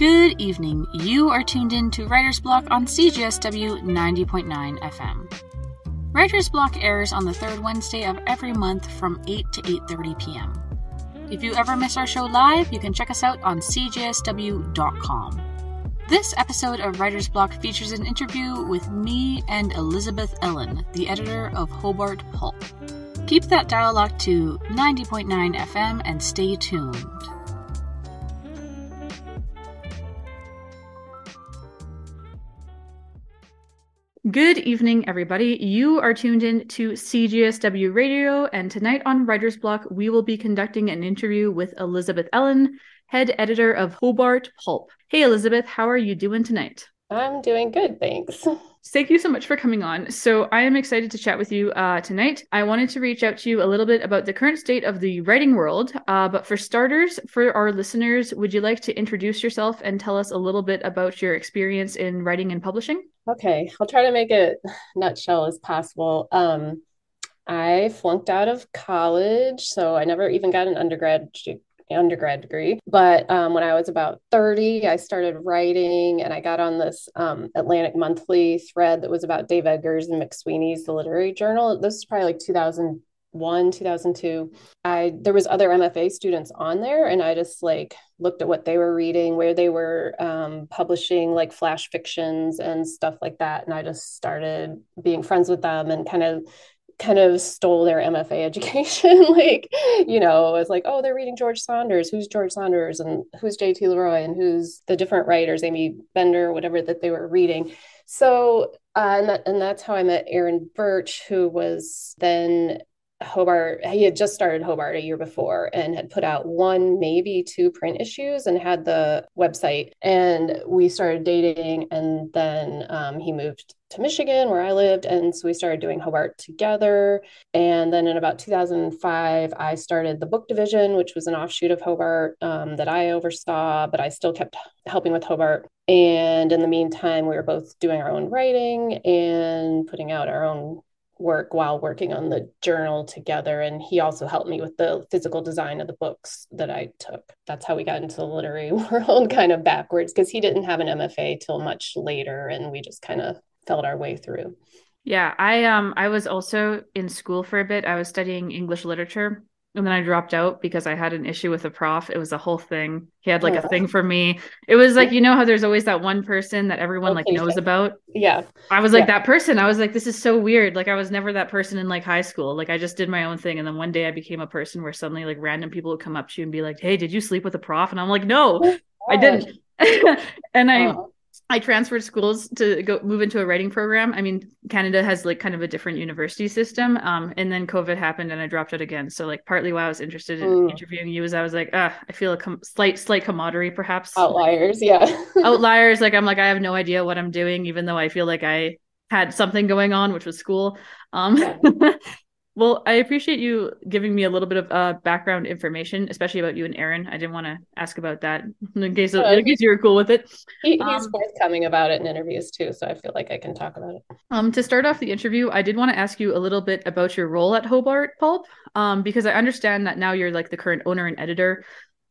Good evening. You are tuned in to Writer's Block on CJSW 90.9 FM. Writer's Block airs on the third Wednesday of every month from 8 to 8:30 p.m. If you ever miss our show live, you can check us out on cjsw.com. This episode of Writer's Block features an interview with me and Elizabeth Ellen, the editor of Hobart Pulp. Keep that dial locked to 90.9 FM and stay tuned. Good evening, everybody. You are tuned in to CJSW Radio, and tonight on Writer's Block, we will be conducting an interview with Elizabeth Ellen, head editor of Hobart Pulp. Hey, Elizabeth, how are you doing tonight? I'm doing good, thanks. Thank you so much for coming on. So, I am excited to chat with you uh, tonight. I wanted to reach out to you a little bit about the current state of the writing world. Uh, but for starters, for our listeners, would you like to introduce yourself and tell us a little bit about your experience in writing and publishing? Okay, I'll try to make it nutshell as possible. Um, I flunked out of college, so I never even got an undergrad undergrad degree. But um, when I was about 30, I started writing and I got on this um, Atlantic Monthly thread that was about Dave Eggers and McSweeney's The Literary Journal. This is probably like 2001, 2002. I there was other MFA students on there and I just like looked at what they were reading, where they were um, publishing like flash fictions and stuff like that. And I just started being friends with them and kind of kind of stole their MFA education. like, you know, it's like, oh, they're reading George Saunders. Who's George Saunders? And who's J.T. Leroy? And who's the different writers, Aimee Bender, whatever that they were reading. So, uh, and, that, and that's how I met Aaron Burch, who was then Hobart, he had just started Hobart a year before and had put out one, maybe two print issues and had the website. And we started dating. And then um, he moved to Michigan where I lived. And so we started doing Hobart together. And then in about 2005, I started the book division, which was an offshoot of Hobart um, that I oversaw, but I still kept helping with Hobart. And in the meantime, we were both doing our own writing and putting out our own work while working on the journal together. And he also helped me with the physical design of the books that I took. That's how we got into the literary world kind of backwards because he didn't have an MFA till much later and we just kind of felt our way through. Yeah, I um I was also in school for a bit. I was studying English literature and then I dropped out because I had an issue with a prof. It was a whole thing. He had like a oh. thing for me. It was like you know how there's always that one person that everyone okay, like knows about. Yeah. I was like yeah. that person. I was like this is so weird. Like I was never that person in like high school. Like I just did my own thing and then one day I became a person where suddenly like random people would come up to you and be like, "Hey, did you sleep with a prof?" And I'm like, "No, oh, I didn't." and I oh. I transferred schools to go move into a writing program. I mean, Canada has like kind of a different university system. Um, and then COVID happened and I dropped it again. So like partly why I was interested in mm. interviewing you is I was like, ah, I feel a com- slight, slight camaraderie perhaps. Outliers. Yeah. Outliers. Like I'm like, I have no idea what I'm doing, even though I feel like I had something going on, which was school. Um, yeah. Well, I appreciate you giving me a little bit of uh, background information, especially about you and Aaron. I didn't want to ask about that in case, in case you were cool with it. He, he's um, forthcoming about it in interviews too, so I feel like I can talk about it. Um, to start off the interview, I did want to ask you a little bit about your role at Hobart Pulp, um, because I understand that now you're like the current owner and editor.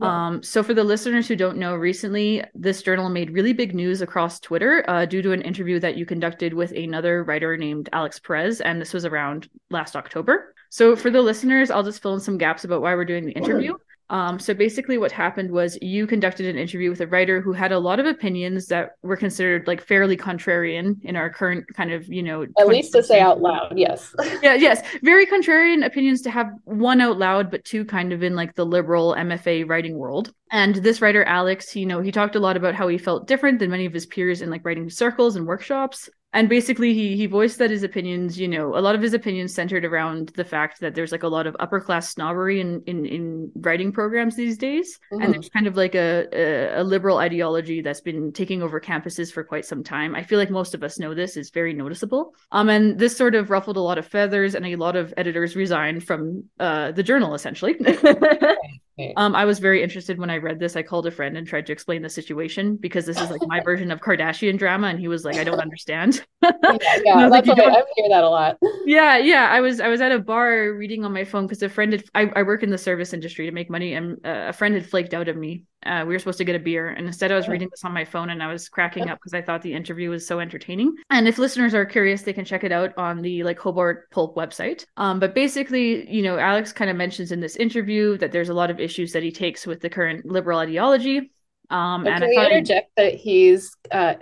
Um, so for the listeners who don't know, recently this journal made really big news across Twitter uh, due to an interview that you conducted with another writer named Alex Perez, and this was around last October. So for the listeners, I'll just fill in some gaps about why we're doing the interview. Um, so basically, what happened was you conducted an interview with a writer who had a lot of opinions that were considered like fairly contrarian in our current kind of, you know, at least to say out loud, yes. yeah, yes, very contrarian opinions to have one out loud, but two kind of in like the liberal MFA writing world. And this writer, Alex, you know, he talked a lot about how he felt different than many of his peers in like writing circles and workshops and basically he he voiced that his opinions you know a lot of his opinions centered around the fact that there's like a lot of upper class snobbery in in, in writing programs these days. Mm-hmm. and there's kind of like a, a, a liberal ideology that's been taking over campuses for quite some time. I feel like most of us know this is very noticeable. Um and this sort of ruffled a lot of feathers and a lot of editors resigned from uh the journal essentially Um, I was very interested when I read this. I called a friend and tried to explain the situation because this is like my version of Kardashian drama, and he was like, "I don't understand." yeah, yeah I, like, I, I hear that a lot. Yeah, yeah. I was I was at a bar reading on my phone because a friend had. I, I work in the service industry to make money, and uh, a friend had flaked out of me uh, we were supposed to get a beer, and instead I was reading this on my phone, and I was cracking up because I thought the interview was so entertaining. And if listeners are curious, they can check it out on the like Hobart Pulp website. Um, but basically, you know, Alex kind of mentions in this interview that there's a lot of issues that he takes with the current liberal ideology um, and can we interject that he's uh,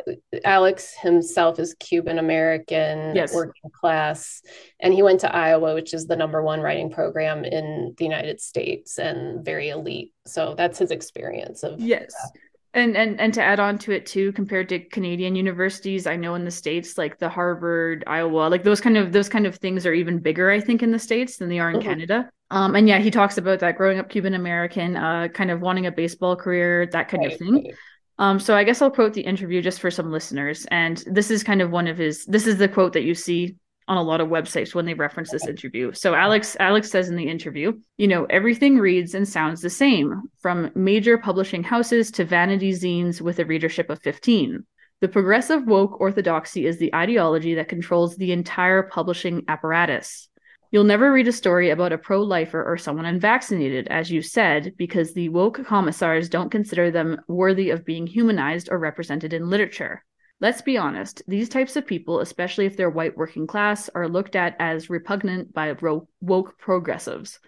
Alex himself is Cuban American, yes. working class, and he went to Iowa, which is the number one writing program in the United States and very elite. So that's his experience of yes. That. And, and and to add on to it too, compared to Canadian universities, I know in the states like the Harvard, Iowa, like those kind of those kind of things are even bigger, I think, in the states than they are in mm-hmm. Canada. Um, and yeah, he talks about that growing up Cuban American, uh, kind of wanting a baseball career, that kind right, of thing. Right. Um, so I guess I'll quote the interview just for some listeners. And this is kind of one of his, this is the quote that you see on a lot of websites when they reference this interview. So Alex Alex says in the interview, you know, everything reads and sounds the same, from major publishing houses to vanity zines with a readership of 15. The progressive woke orthodoxy is the ideology that controls the entire publishing apparatus. You'll never read a story about a pro lifer or someone unvaccinated, as you said, because the woke commissars don't consider them worthy of being humanized or represented in literature. Let's be honest, these types of people, especially if they're white working class, are looked at as repugnant by woke progressives.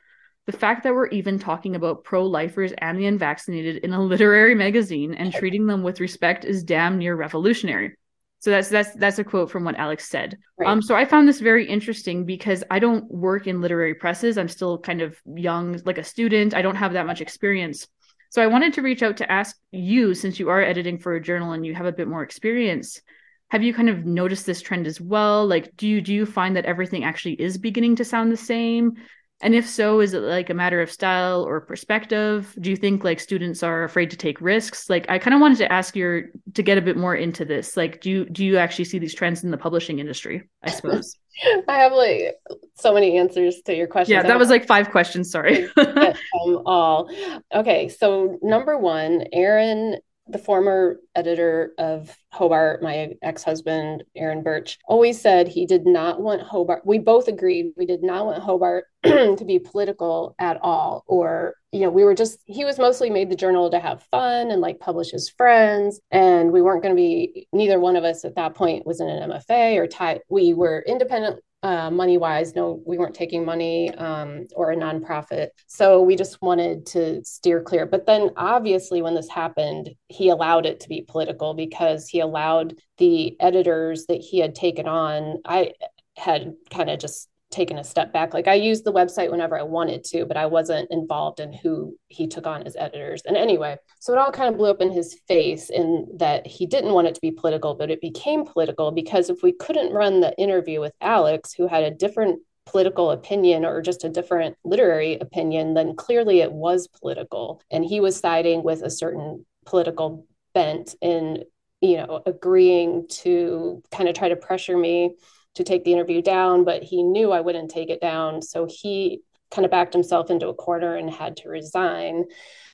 The fact that we're even talking about pro lifers and the unvaccinated in a literary magazine and treating them with respect is damn near revolutionary. So that's that's that's a quote from what Alex said. Right. Um, so I found this very interesting because I don't work in literary presses. I'm still kind of young, like a student. I don't have that much experience. So I wanted to reach out to ask you, since you are editing for a journal and you have a bit more experience, have you kind of noticed this trend as well? Like, do you do you find that everything actually is beginning to sound the same? And if so, is it like a matter of style or perspective? Do you think like students are afraid to take risks? Like I kind of wanted to ask your to get a bit more into this. Like do you do you actually see these trends in the publishing industry, I suppose? I have like so many answers to your questions. Yeah, that was like five questions, sorry. um, all. Okay, so number 1, Aaron the former editor of Hobart, my ex husband, Aaron Burch, always said he did not want Hobart. We both agreed we did not want Hobart to be political at all. Or, you know, we were just, he was mostly made the journal to have fun and like publish his friends. And we weren't going to be, neither one of us at that point was in an MFA or tied. We were independent uh, money wise. No, we weren't taking money um, or a nonprofit. So we just wanted to steer clear. But then obviously, when this happened, he allowed it to be political because he allowed the editors that he had taken on. I had kind of just taken a step back. Like I used the website whenever I wanted to, but I wasn't involved in who he took on as editors. And anyway, so it all kind of blew up in his face in that he didn't want it to be political, but it became political because if we couldn't run the interview with Alex, who had a different political opinion or just a different literary opinion, then clearly it was political. And he was siding with a certain political bent in, you know, agreeing to kind of try to pressure me to take the interview down, but he knew I wouldn't take it down. So he kind of backed himself into a corner and had to resign.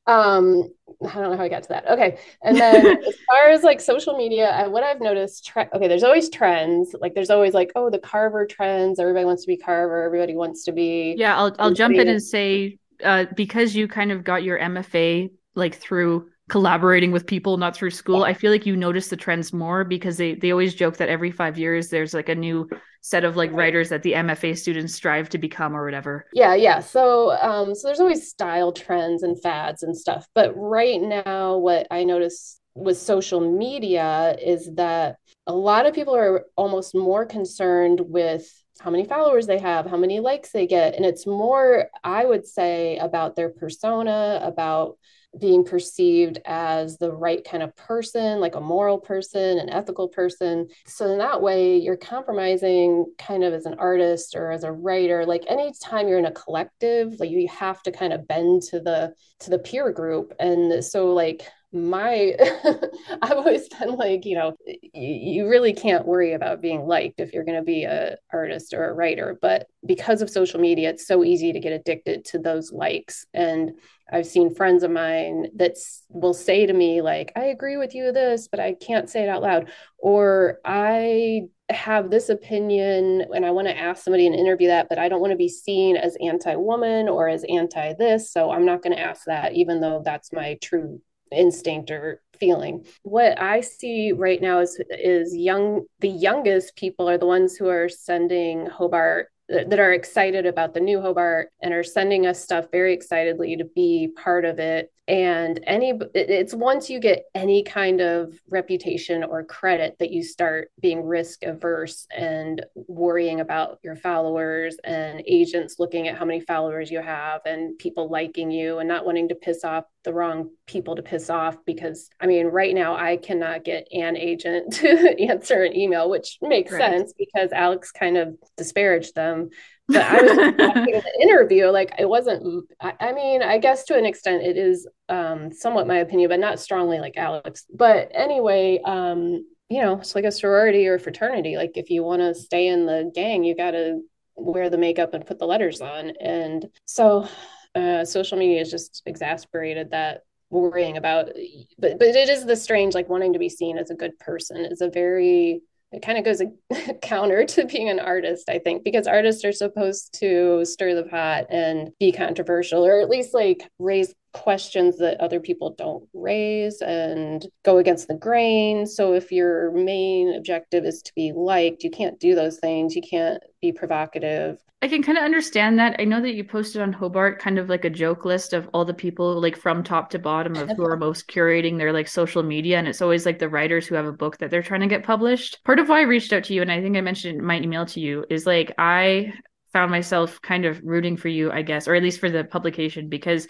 Um, I don't know how I got to that. Okay. And then as far as like social media, I, what I've noticed, tre- okay, there's always trends. Like there's always like, oh, the Carver trends. Everybody wants to be Carver. Everybody wants to be. Yeah. I'll, I'll jump in and say, uh, because you kind of got your MFA like through collaborating with people not through school i feel like you notice the trends more because they they always joke that every five years there's like a new set of like writers that the mfa students strive to become or whatever. Yeah yeah. So um so there's always style trends and fads and stuff. But right now what i notice with social media is that a lot of people are almost more concerned with how many followers they have, how many likes they get. And it's more, I would say, about their persona, about being perceived as the right kind of person, like a moral person, an ethical person. So in that way, you're compromising kind of as an artist or as a writer. Like anytime you're in a collective, like you have to kind of bend to the to the peer group. And so like my i've always been like you know you really can't worry about being liked if you're going to be a artist or a writer but because of social media it's so easy to get addicted to those likes and i've seen friends of mine that will say to me like i agree with you this but i can't say it out loud or i have this opinion and I want to ask somebody and interview that, but I don't want to be seen as anti woman or as anti this. So I'm not going to ask that, even though that's my true instinct or feeling. What I see right now is is young the youngest people are the ones who are sending Hobart that are excited about the new Hobart and are sending us stuff very excitedly to be part of it. And any, it's once you get any kind of reputation or credit that you start being risk averse and worrying about your followers and agents looking at how many followers you have and people liking you and not wanting to piss off the wrong people to piss off. Because I mean, right now I cannot get an agent to answer an email, which makes right. sense because Alex kind of disparaged them but I was watching the interview, like it wasn't. I, I, mean, I guess to an extent, it is um, somewhat my opinion, but not strongly like Alex. But anyway, um, you know, it's like a sorority or fraternity. Like if you want to stay in the gang, you got to wear the makeup and put the letters on. And so, uh, social media has just exasperated that worrying about. But but it is the strange, like wanting to be seen as a good person is a very it kind of goes counter to being an artist, I think, because artists are supposed to stir the pot and be controversial or at least like raise questions that other people don't raise and go against the grain. So if your main objective is to be liked, you can't do those things. You can't be provocative. I can kind of understand that. I know that you posted on Hobart kind of like a joke list of all the people like from top to bottom of who are most curating their like social media and it's always like the writers who have a book that they're trying to get published. Part of why I reached out to you and I think I mentioned my email to you is like I found myself kind of rooting for you, I guess, or at least for the publication because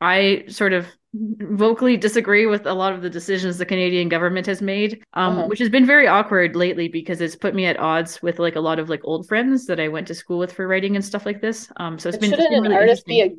I sort of vocally disagree with a lot of the decisions the Canadian government has made, um, uh-huh. which has been very awkward lately because it's put me at odds with like a lot of like old friends that I went to school with for writing and stuff like this. Um, so it's but been, shouldn't been really an artist be a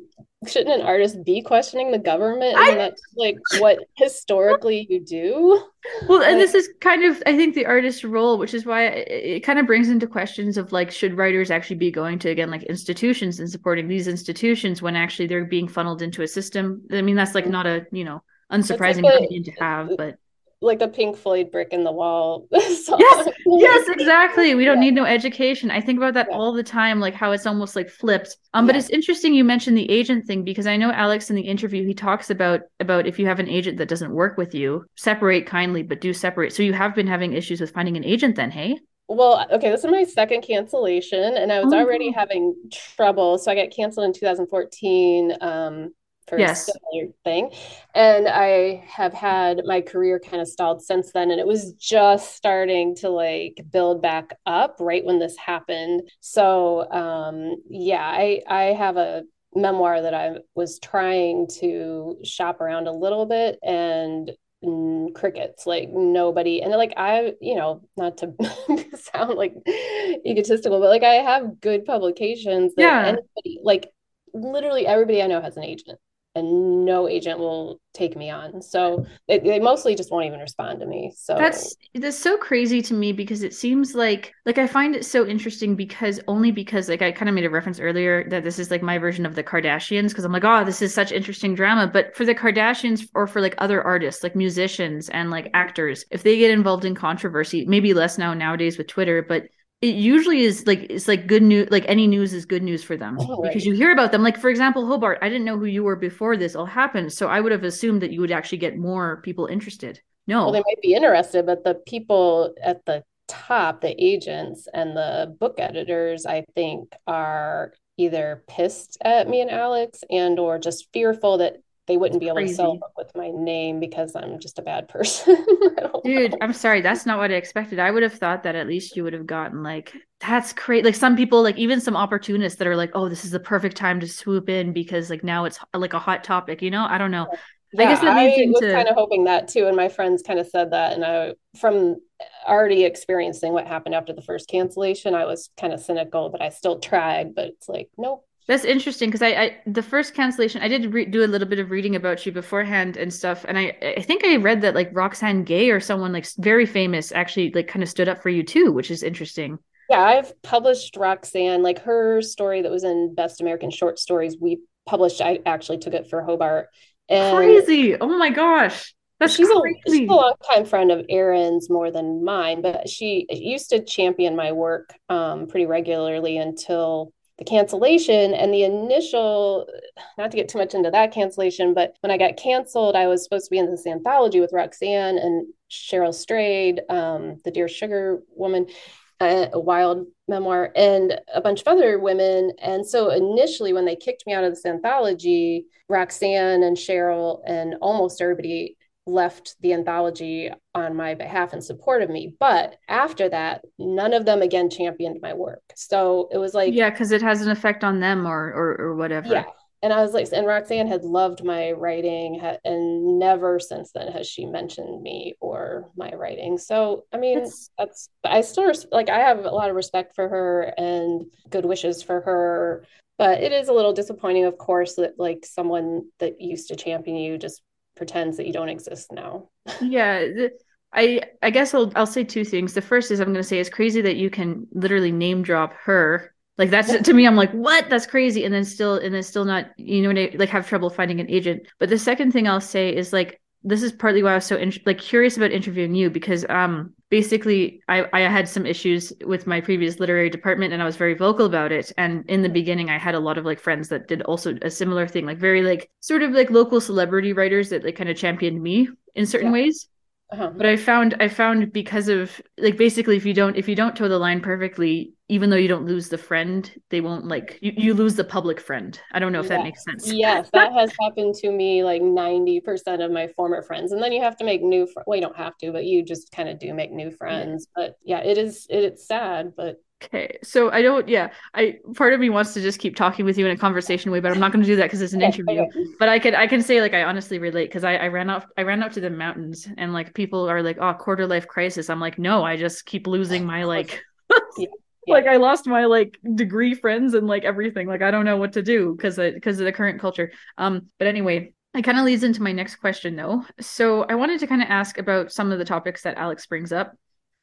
shouldn't an artist be questioning the government? I, that's like what historically you do. Well, and this is kind of, I think, the artist's role, which is why it, it, kind of brings into questions of like, should writers actually be going to again like institutions and supporting these institutions when actually they're being funneled into a system? I mean, that's like not a you know unsurprising like opinion to have, but like the Pink Floyd brick in the wall. Yes, yes, exactly. We don't yeah. need no education. I think about that yeah. all the time, like how it's almost like flipped. Um, yeah. but it's interesting you mentioned the agent thing because I know Alex in the interview he talks about about if you have an agent that doesn't work with you, separate kindly, but do separate. So you have been having issues with finding an agent, then, hey? Well, okay, this is my second cancellation, and I was oh, already having trouble. So I got canceled in 2014. Um, for yes. similar thing. And I have had my career kind of stalled since then. And it was just starting to like build back up right when this happened. So um yeah, I I have a memoir that I was trying to shop around a little bit and crickets like nobody and like i you know not to sound like egotistical but like i have good publications that yeah. anybody like literally everybody i know has an agent and no agent will take me on. So they, they mostly just won't even respond to me. So that's that's so crazy to me because it seems like like I find it so interesting because only because like I kind of made a reference earlier that this is like my version of the Kardashians because I'm like oh this is such interesting drama but for the Kardashians or for like other artists like musicians and like actors if they get involved in controversy maybe less now nowadays with Twitter but it usually is like it's like good news like any news is good news for them. Oh, because you hear about them like for example hobart i didn't know who you were before this all happened so i would have assumed that you would actually get more people interested. No. Well they might be interested but the people at the top the agents and the book editors i think are either pissed at me and alex and or just fearful that they wouldn't be able to sell book with my name because I'm just a bad person. Dude, know. I'm sorry. That's not what I expected. I would have thought that at least you would have gotten like, that's great. Like some people, like even some opportunists that are like, oh, this is the perfect time to swoop in because like now it's like a hot topic, you know? I don't know. Yeah, I guess that I was kind of hoping that too. And my friends kind of said that. And I, from already experiencing what happened after the first cancellation, I was kind of cynical, but I still tried. But it's like, nope, that's interesting because I, I, the first cancellation I did re- do a little bit of reading about you beforehand and stuff, and I I think I read that like Roxane Gay or someone like very famous actually like kind of stood up for you too, which is interesting. Yeah, I've published Roxane like her story that was in Best American Short Stories. We published. I actually took it for Hobart. And crazy! Oh my gosh, that's she's crazy. a she's a longtime friend of Aaron's more than mine, but she used to champion my work um, pretty regularly until the cancellation and the initial not to get too much into that cancellation but when i got canceled i was supposed to be in this anthology with roxane and cheryl strayed um, the dear sugar woman a, a wild memoir and a bunch of other women. And so initially when they kicked me out of this anthology roxane and cheryl and almost everybody left the anthology on my behalf in support of me. But after that, none of them again championed my work. So it was like Yeah, because it has an effect on them or or, or whatever. Yeah. And I was like, and Roxane had loved my writing, and never since then has she mentioned me or my writing. So, I mean, that's, that's I still like, I have a lot of respect for her and good wishes for her but it is a little disappointing of course that like someone that used to champion you just pretends that you don't exist now. yeah. I I guess I'll I'll say two things. The first is I'm going to say it's crazy that you can literally name drop her. Like that's to me I'm like what? That's crazy and then still and then still not you know like have trouble finding an agent. But the second thing I'll say is like this is partly why I was so in- like curious about interviewing you because um basically I I had some issues with my previous literary department and I was very vocal about it. And in the beginning I had a lot of like friends that did also a similar thing like very like sort of like local celebrity writers that like kind of championed me in certain yeah. ways uh-huh. But I found I found because of like basically if you don't if you don't toe the line perfectly, even though you don't lose the friend, they won't like you, you lose the public friend. I don't know if that makes sense. yes, that has happened to me like 90% of my former friends. And then you have to make new fr- well, you don't have to, but you just kind of do make new friends. Yeah. But yeah, it is it, it's sad, but Okay, so I don't. Yeah, I part of me wants to just keep talking with you in a conversation way, but I'm not going to do that because it's an interview. But I could I can say like I honestly relate because I I ran out I ran out to the mountains and like people are like oh quarter life crisis. I'm like no, I just keep losing my like. yeah. Yeah. like I lost my like degree friends and like everything. Like I don't know what to do because because of the current culture. Um, but anyway, it kind of leads into my next question though. So I wanted to kind of ask about some of the topics that Alex brings up.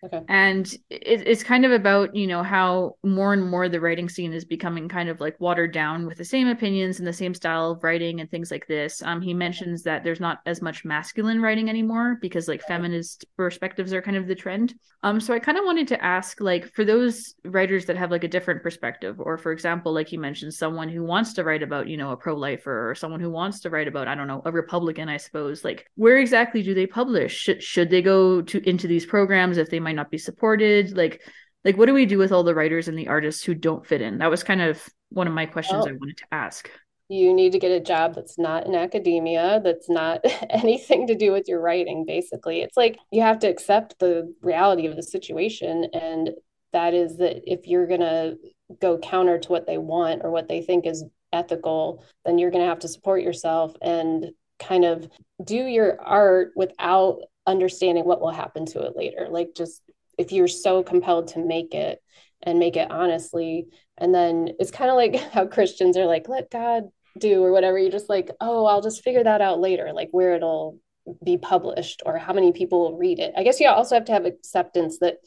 Okay. And it, it's kind of about, you know, how more and more the writing scene is becoming kind of like watered down with the same opinions and the same style of writing and things like this. Um, he mentions that there's not as much masculine writing anymore because like feminist perspectives are kind of the trend. Um, so I kind of wanted to ask, like, for those writers that have like a different perspective, or for example, like you mentioned, someone who wants to write about, you know, a pro-lifer or someone who wants to write about, I don't know, a Republican, I suppose, like where exactly do they publish? Should, should they go to into these programs if they might not be supported. Like like what do we do with all the writers and the artists who don't fit in? That was kind of one of my questions i wanted to ask. you need to get a job that's not in academia that's not anything to do with your writing basically. It's like you have to accept the reality of the situation and that is that if you're going to go counter to what they want or what they think is ethical then you're going to have to support yourself and kind of do your art without understanding what will happen to it later. Like just if you're so compelled to make it and make it honestly. And then it's kind of like how christians are like let god do or whatever. You're just like oh i'll just figure that out later like where it'll be published or how many people will read it. I guess you also have to have acceptance that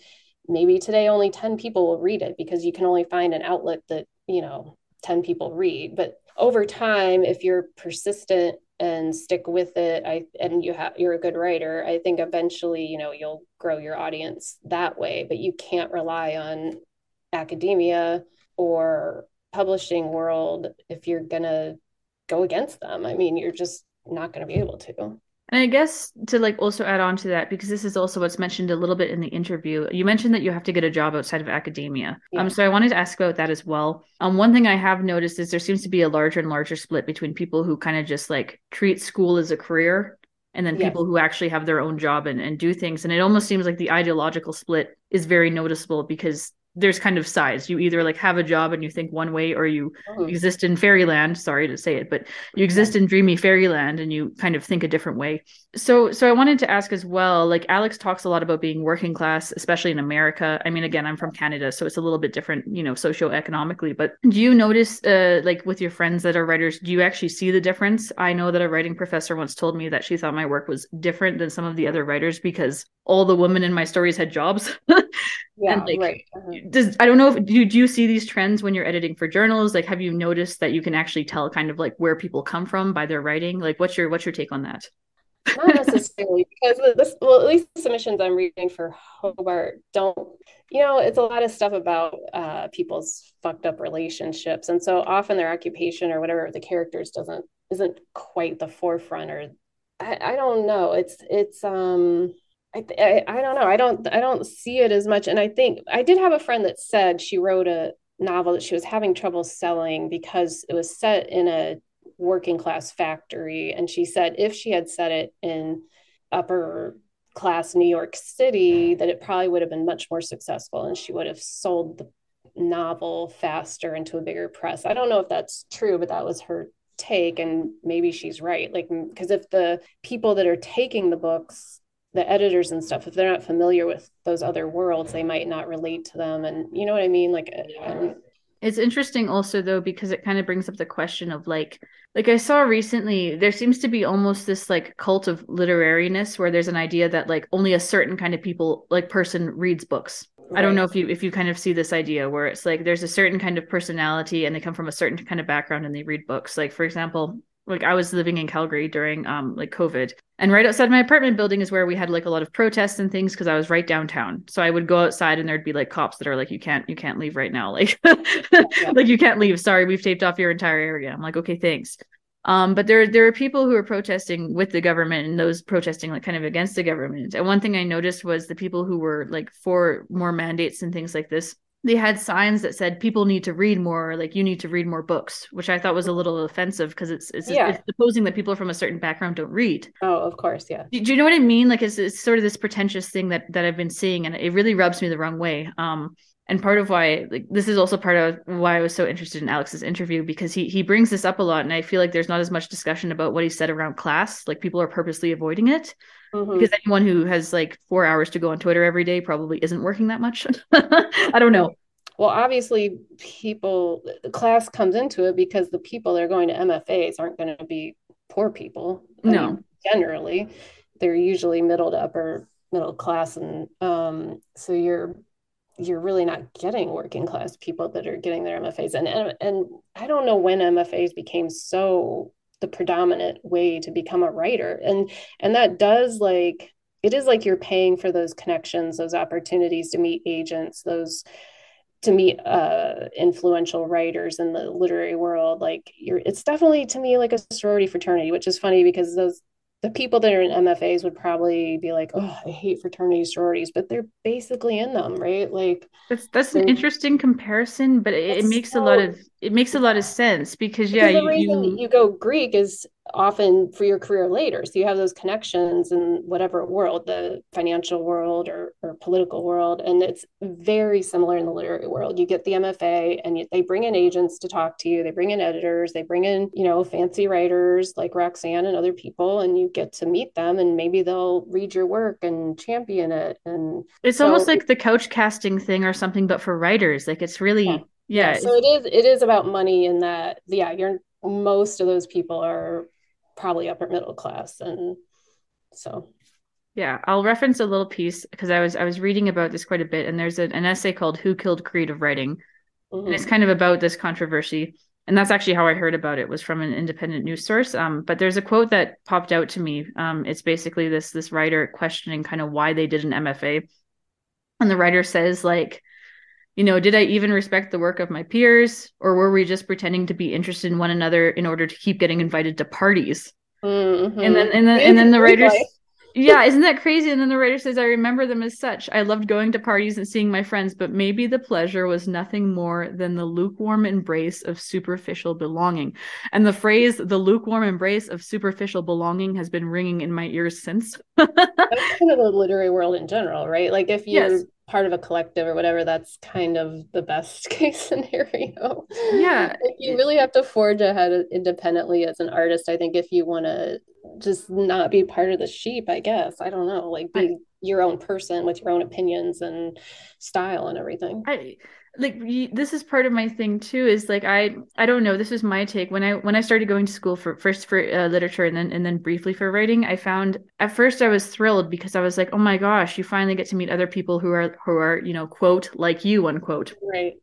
maybe today only 10 people will read it because you can only find an outlet that you know 10 people read. But over time if you're persistent and stick with it. I and you have you're a good writer. I think eventually you know you'll grow your audience that way but you can't rely on academia or publishing world if you're going to go against them. I mean you're just not going to be able to and I guess to like also add on to that, because this is also what's mentioned a little bit in the interview, you mentioned that you have to get a job outside of academia. Yeah. Um, so I wanted to ask about that as well. Um, one thing I have noticed is there seems to be a larger and larger split between people who kind of just like treat school as a career and then people who actually have their own job and, and do things. And it almost seems like the ideological split is very noticeable because there's kind of sides. You either like have a job and you think one way, or you oh. exist in fairyland. Sorry to say it, but you exist in dreamy fairyland and you kind of think a different way. So, so I wanted to ask as well. Like Alex talks a lot about being working class, especially in America. I mean, again, I'm from Canada, so it's a little bit different, you know, socioeconomically. But do you notice, uh, like with your friends that are writers, do you actually see the difference? I know that a writing professor once told me that she thought my work was different than some of the other writers because all the women in my stories had jobs. yeah, and, like, right. Uh-huh does I don't know if do, do you see these trends when you're editing for journals? Like, have you noticed that you can actually tell kind of like where people come from by their writing? Like, what's your what's your take on that? Not necessarily, because this, well, at least the submissions I'm reading for Hobart don't, you know, it's a lot of stuff about uh, people's fucked up relationships, and so often their occupation or whatever the characters doesn't isn't quite the forefront, or I, I don't know. It's it's um. I, I I don't know. I don't I don't see it as much, and I think I did have a friend that said she wrote a novel that she was having trouble selling because it was set in a working class factory. And she said if she had set it in upper class New York City, that it probably would have been much more successful and she would have sold the novel faster into a bigger press. I don't know if that's true, but that was her take. And maybe she's right. Like, because if the people that are taking the books, the editors and stuff, if they're not familiar with those other worlds, they might not relate to them. And you know what I mean? Like, uh, um, it's interesting also though because it kind of brings up the question of like like I saw recently there seems to be almost this like cult of literariness where there's an idea that like only a certain kind of people like person reads books. Right. I don't know if you if you kind of see this idea where it's like there's a certain kind of personality and they come from a certain kind of background and they read books. Like for example, like I was living in Calgary during um like COVID. And right outside my apartment building is where we had like a lot of protests and things because I was right downtown. So I would go outside and there'd be like cops that are like, you can't, you can't leave right now. Like, yeah. like you can't leave. Sorry, we've taped off your entire area. I'm like, okay, thanks. Um, but there there are people who are protesting with the government and those protesting like kind of against the government. And one thing I noticed was the people who were like for more mandates and things like this they had signs that said people need to read more like you need to read more books which i thought was a little offensive because it's it's, yeah. it's, supposing that people from a certain background don't read. Oh of course yeah. Do, do you know what i mean? Like it's, it's sort of this pretentious thing that that i've been seeing and it really rubs me the wrong way. Um and part of why like this is also part of why I was so interested in Alex's interview because he he brings this up a lot and I feel like there's not as much discussion about what he said around class. Like people are purposely avoiding it. Mm-hmm. because anyone who has like 4 hours to go on Twitter every day probably isn't working that much. I don't know. Well obviously people class comes into it because the people that are going to MFAs aren't going to be poor people. I no. mean, generally they're usually middle to upper middle class and um so you're you're really not getting working class people that are getting their MFAs. And, and, and I don't know when MFAs became so the predominant way to become a writer. And, and that does like, it is like you're paying for those connections, those opportunities to meet agents, those, to meet uh, influential writers in the literary world like you're it's definitely to me like a sorority fraternity which is funny because those the people that are in MFAs would probably be like, "Oh, I hate fraternity sororities," but they're basically in them, right? Like that's that's an interesting comparison, but it, it makes so, a lot of it makes a lot of sense because yeah, because the you, reason you... you go Greek is often for your career later. So you have those connections in whatever world, the financial world or, or political world. And it's very similar in the literary world. You get the MFA and you, they bring in agents to talk to you. They bring in editors, they bring in, you know, fancy writers like Roxane and other people, and you get to meet them and maybe they'll read your work and champion it. And it's so, almost like the couch casting thing or something, but for writers. Like it's really yeah. Yeah, so it is it is about money in that yeah you're most of those people are probably upper middle class and so. Yeah i'll reference a little piece because i was i was reading about this quite a bit and there's a, an essay called who killed creative writing? Mm-hmm. and it's kind of about this controversy and that's actually how i heard about it was from an independent news source um, but there's a quote that popped out to me um, it's basically this this writer questioning kind of why they did an mfa and the writer says like you know, did I even respect the work of my peers, or were we just pretending to be interested in one another in order to keep getting invited to parties? Mm-hmm. And then and then and then the writers Yeah, isn't that crazy? And then the writer says, I remember them as such. I loved going to parties and seeing my friends, but maybe the pleasure was nothing more than the lukewarm embrace of superficial belonging. And the phrase, the lukewarm embrace of superficial belonging, has been ringing in my ears since. That's kind of the literary world in general, right? Like if you're yes part of a collective or whatever, that's kind of the best case scenario. Yeah. like you really have to forge ahead independently as an artist. I think if you want to just not be part of the sheep, I guess. I don't know, like be I, your own person with your own opinions and style and everything. I like this is part of my thing too is like i i don't know this is my take. When i when i started going to school for first for uh, literature and then and then briefly for writing i found at first i was thrilled because i was like oh my gosh you finally get to meet other people who are who are you know quote like you unquote. Right.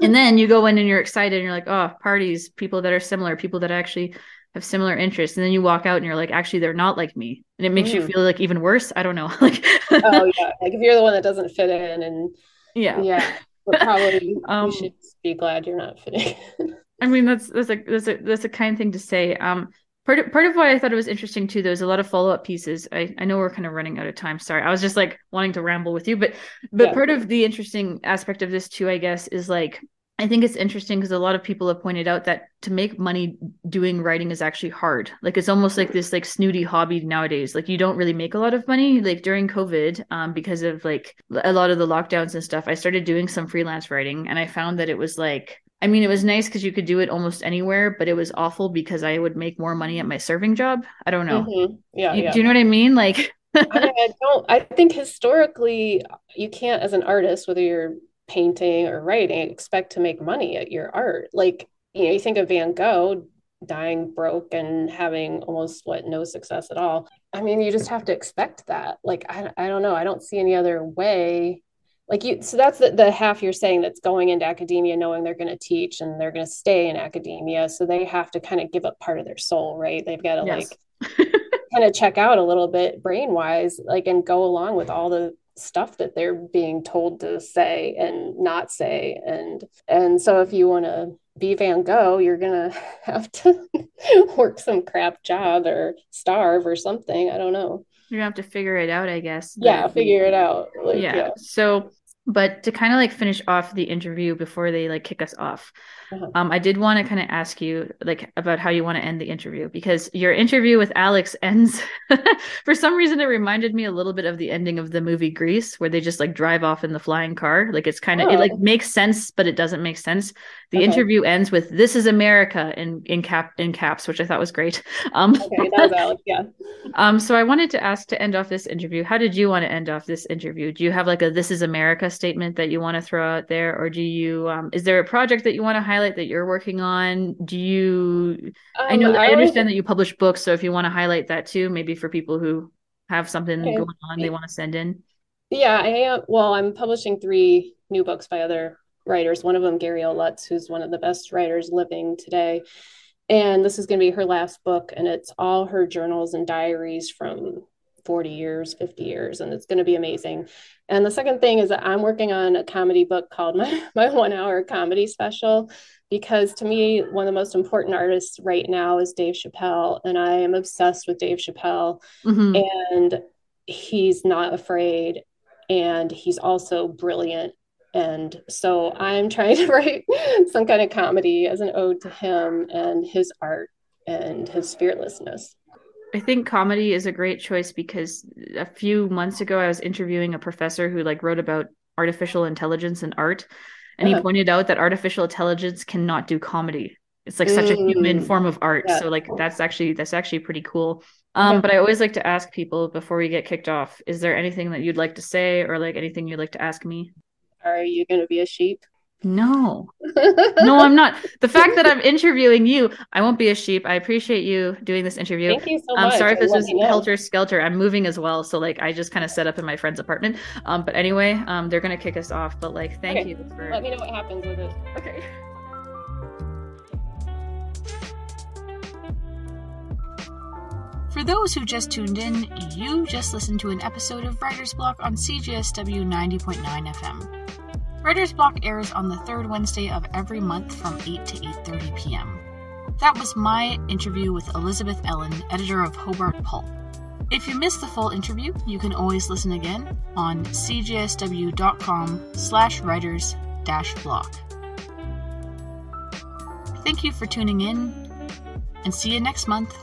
And then you go in and you're excited and you're like oh parties people that are similar people that actually have similar interests. And then you walk out and you're like actually they're not like me. And it makes Mm. you feel like even worse? I don't know. Like Oh yeah, like if you're the one that doesn't fit in, and yeah. Yeah, but probably Um, you should be glad you're not fitting. I mean, that's that's a that's a that's a kind thing to say. Um, part of, part of why I thought it was interesting too. There's a lot of follow up pieces. I I know we're kind of running out of time. Sorry, I was just like wanting to ramble with you, but but Yeah. part of the interesting aspect of this too, I guess, is like I think it's interesting because a lot of people have pointed out that to make money doing writing is actually hard. Like it's almost like this like snooty hobby nowadays. Like you don't really make a lot of money. Like during COVID, um, because of like a lot of the lockdowns and stuff, I started doing some freelance writing and I found that it was like I mean, it was nice because you could do it almost anywhere, but it was awful because I would make more money at my serving job. I don't know. Mhm. Yeah, You- yeah. Do you know what I mean? Like, I mean, I don't. I think historically, you can't, as an artist, whether you're painting or writing, expect to make money at your art. Like, you know, you think of Van Gogh dying broke and having almost what no success at all. I mean, you just have to expect that. Like, I, I don't know. I don't see any other way. Like you, so that's the, the half you're saying that's going into academia, knowing they're going to teach and they're going to stay in academia. So they have to kind of give up part of their soul, right? They've got to Yes. like kind of check out a little bit brain wise, like, and go along with all the stuff that they're being told to say and not say. And, and so if you want to be Van Gogh, you're to have to work some crap job or starve or something. I don't know. you're gonna have to figure it out, I guess. Yeah. Figure it out. Like, yeah. yeah. So, but to kind of like finish off the interview before they like kick us off, Uh-huh. um, I did want to kind of ask you like about how you want to end the interview because your interview with Alex ends. for some reason, it reminded me a little bit of the ending of the movie Grease, where they just like drive off in the flying car. Like it's kind of it like Oh. makes sense, but it doesn't make sense. The Okay. interview ends with "This is America" in in cap in caps, which I thought was great. Um, Okay. That was Alex. Yeah. um, so I wanted to ask to end off this interview, how did you want to end off this interview? Do you have like a "This is America" statement that you want to throw out there, or do you? Um, is there a project that you want to highlight that you're working on? Do you? I know Um, I would- understand that you publish books, so if you want to highlight that too, maybe for people who have something Okay. going on they want to send in. Yeah, I am. Well, I'm publishing three new books by other writers. One of them, Gary L. Lutz, who's one of the best writers living today. And this is going to be her last book, and it's all her journals and diaries from 40 years, 50 years, and it's going to be amazing. And the second thing is that I'm working on a comedy book called my, my One Hour Comedy Special, because to me, one of the most important artists right now is Dave Chappelle, and I am obsessed with Dave Chappelle Mhm. and he's not afraid and he's also brilliant and so i'm trying to write some kind of comedy as an ode to him and his art and his fearlessness I think comedy is a great choice because a few months ago I was interviewing a professor who like wrote about artificial intelligence and art and he Uh-huh. pointed out that artificial intelligence cannot do comedy. It's like such a human Mm. form of art. Yeah. So like that's actually that's actually pretty cool. Um Okay. but I always like to ask people before we get kicked off, is there anything that you'd like to say or like anything you'd like to ask me? are you going to be a sheep No. No, I'm not. The fact that I'm interviewing you, I won't be a sheep. I appreciate you doing this interview. thank you so I'm much sorry if this let was me helter skelter. I'm moving as well, so like I just kind of set up in my friend's apartment. Um, but anyway, um, they're gonna kick us off. But like, thank Okay. you for. let me know what happens with it Okay. For those who just tuned in, you just listened to an episode of Writer's Block on CJSW 90.9 FM. Writer's Block airs on the third Wednesday of every month from 8 to 8:30 p.m. That was my interview with Elizabeth Ellen, editor of Hobart Pulp. If you missed the full interview, you can always listen again on cjsw.com slash writers dash block. Thank you for tuning in, and see you next month.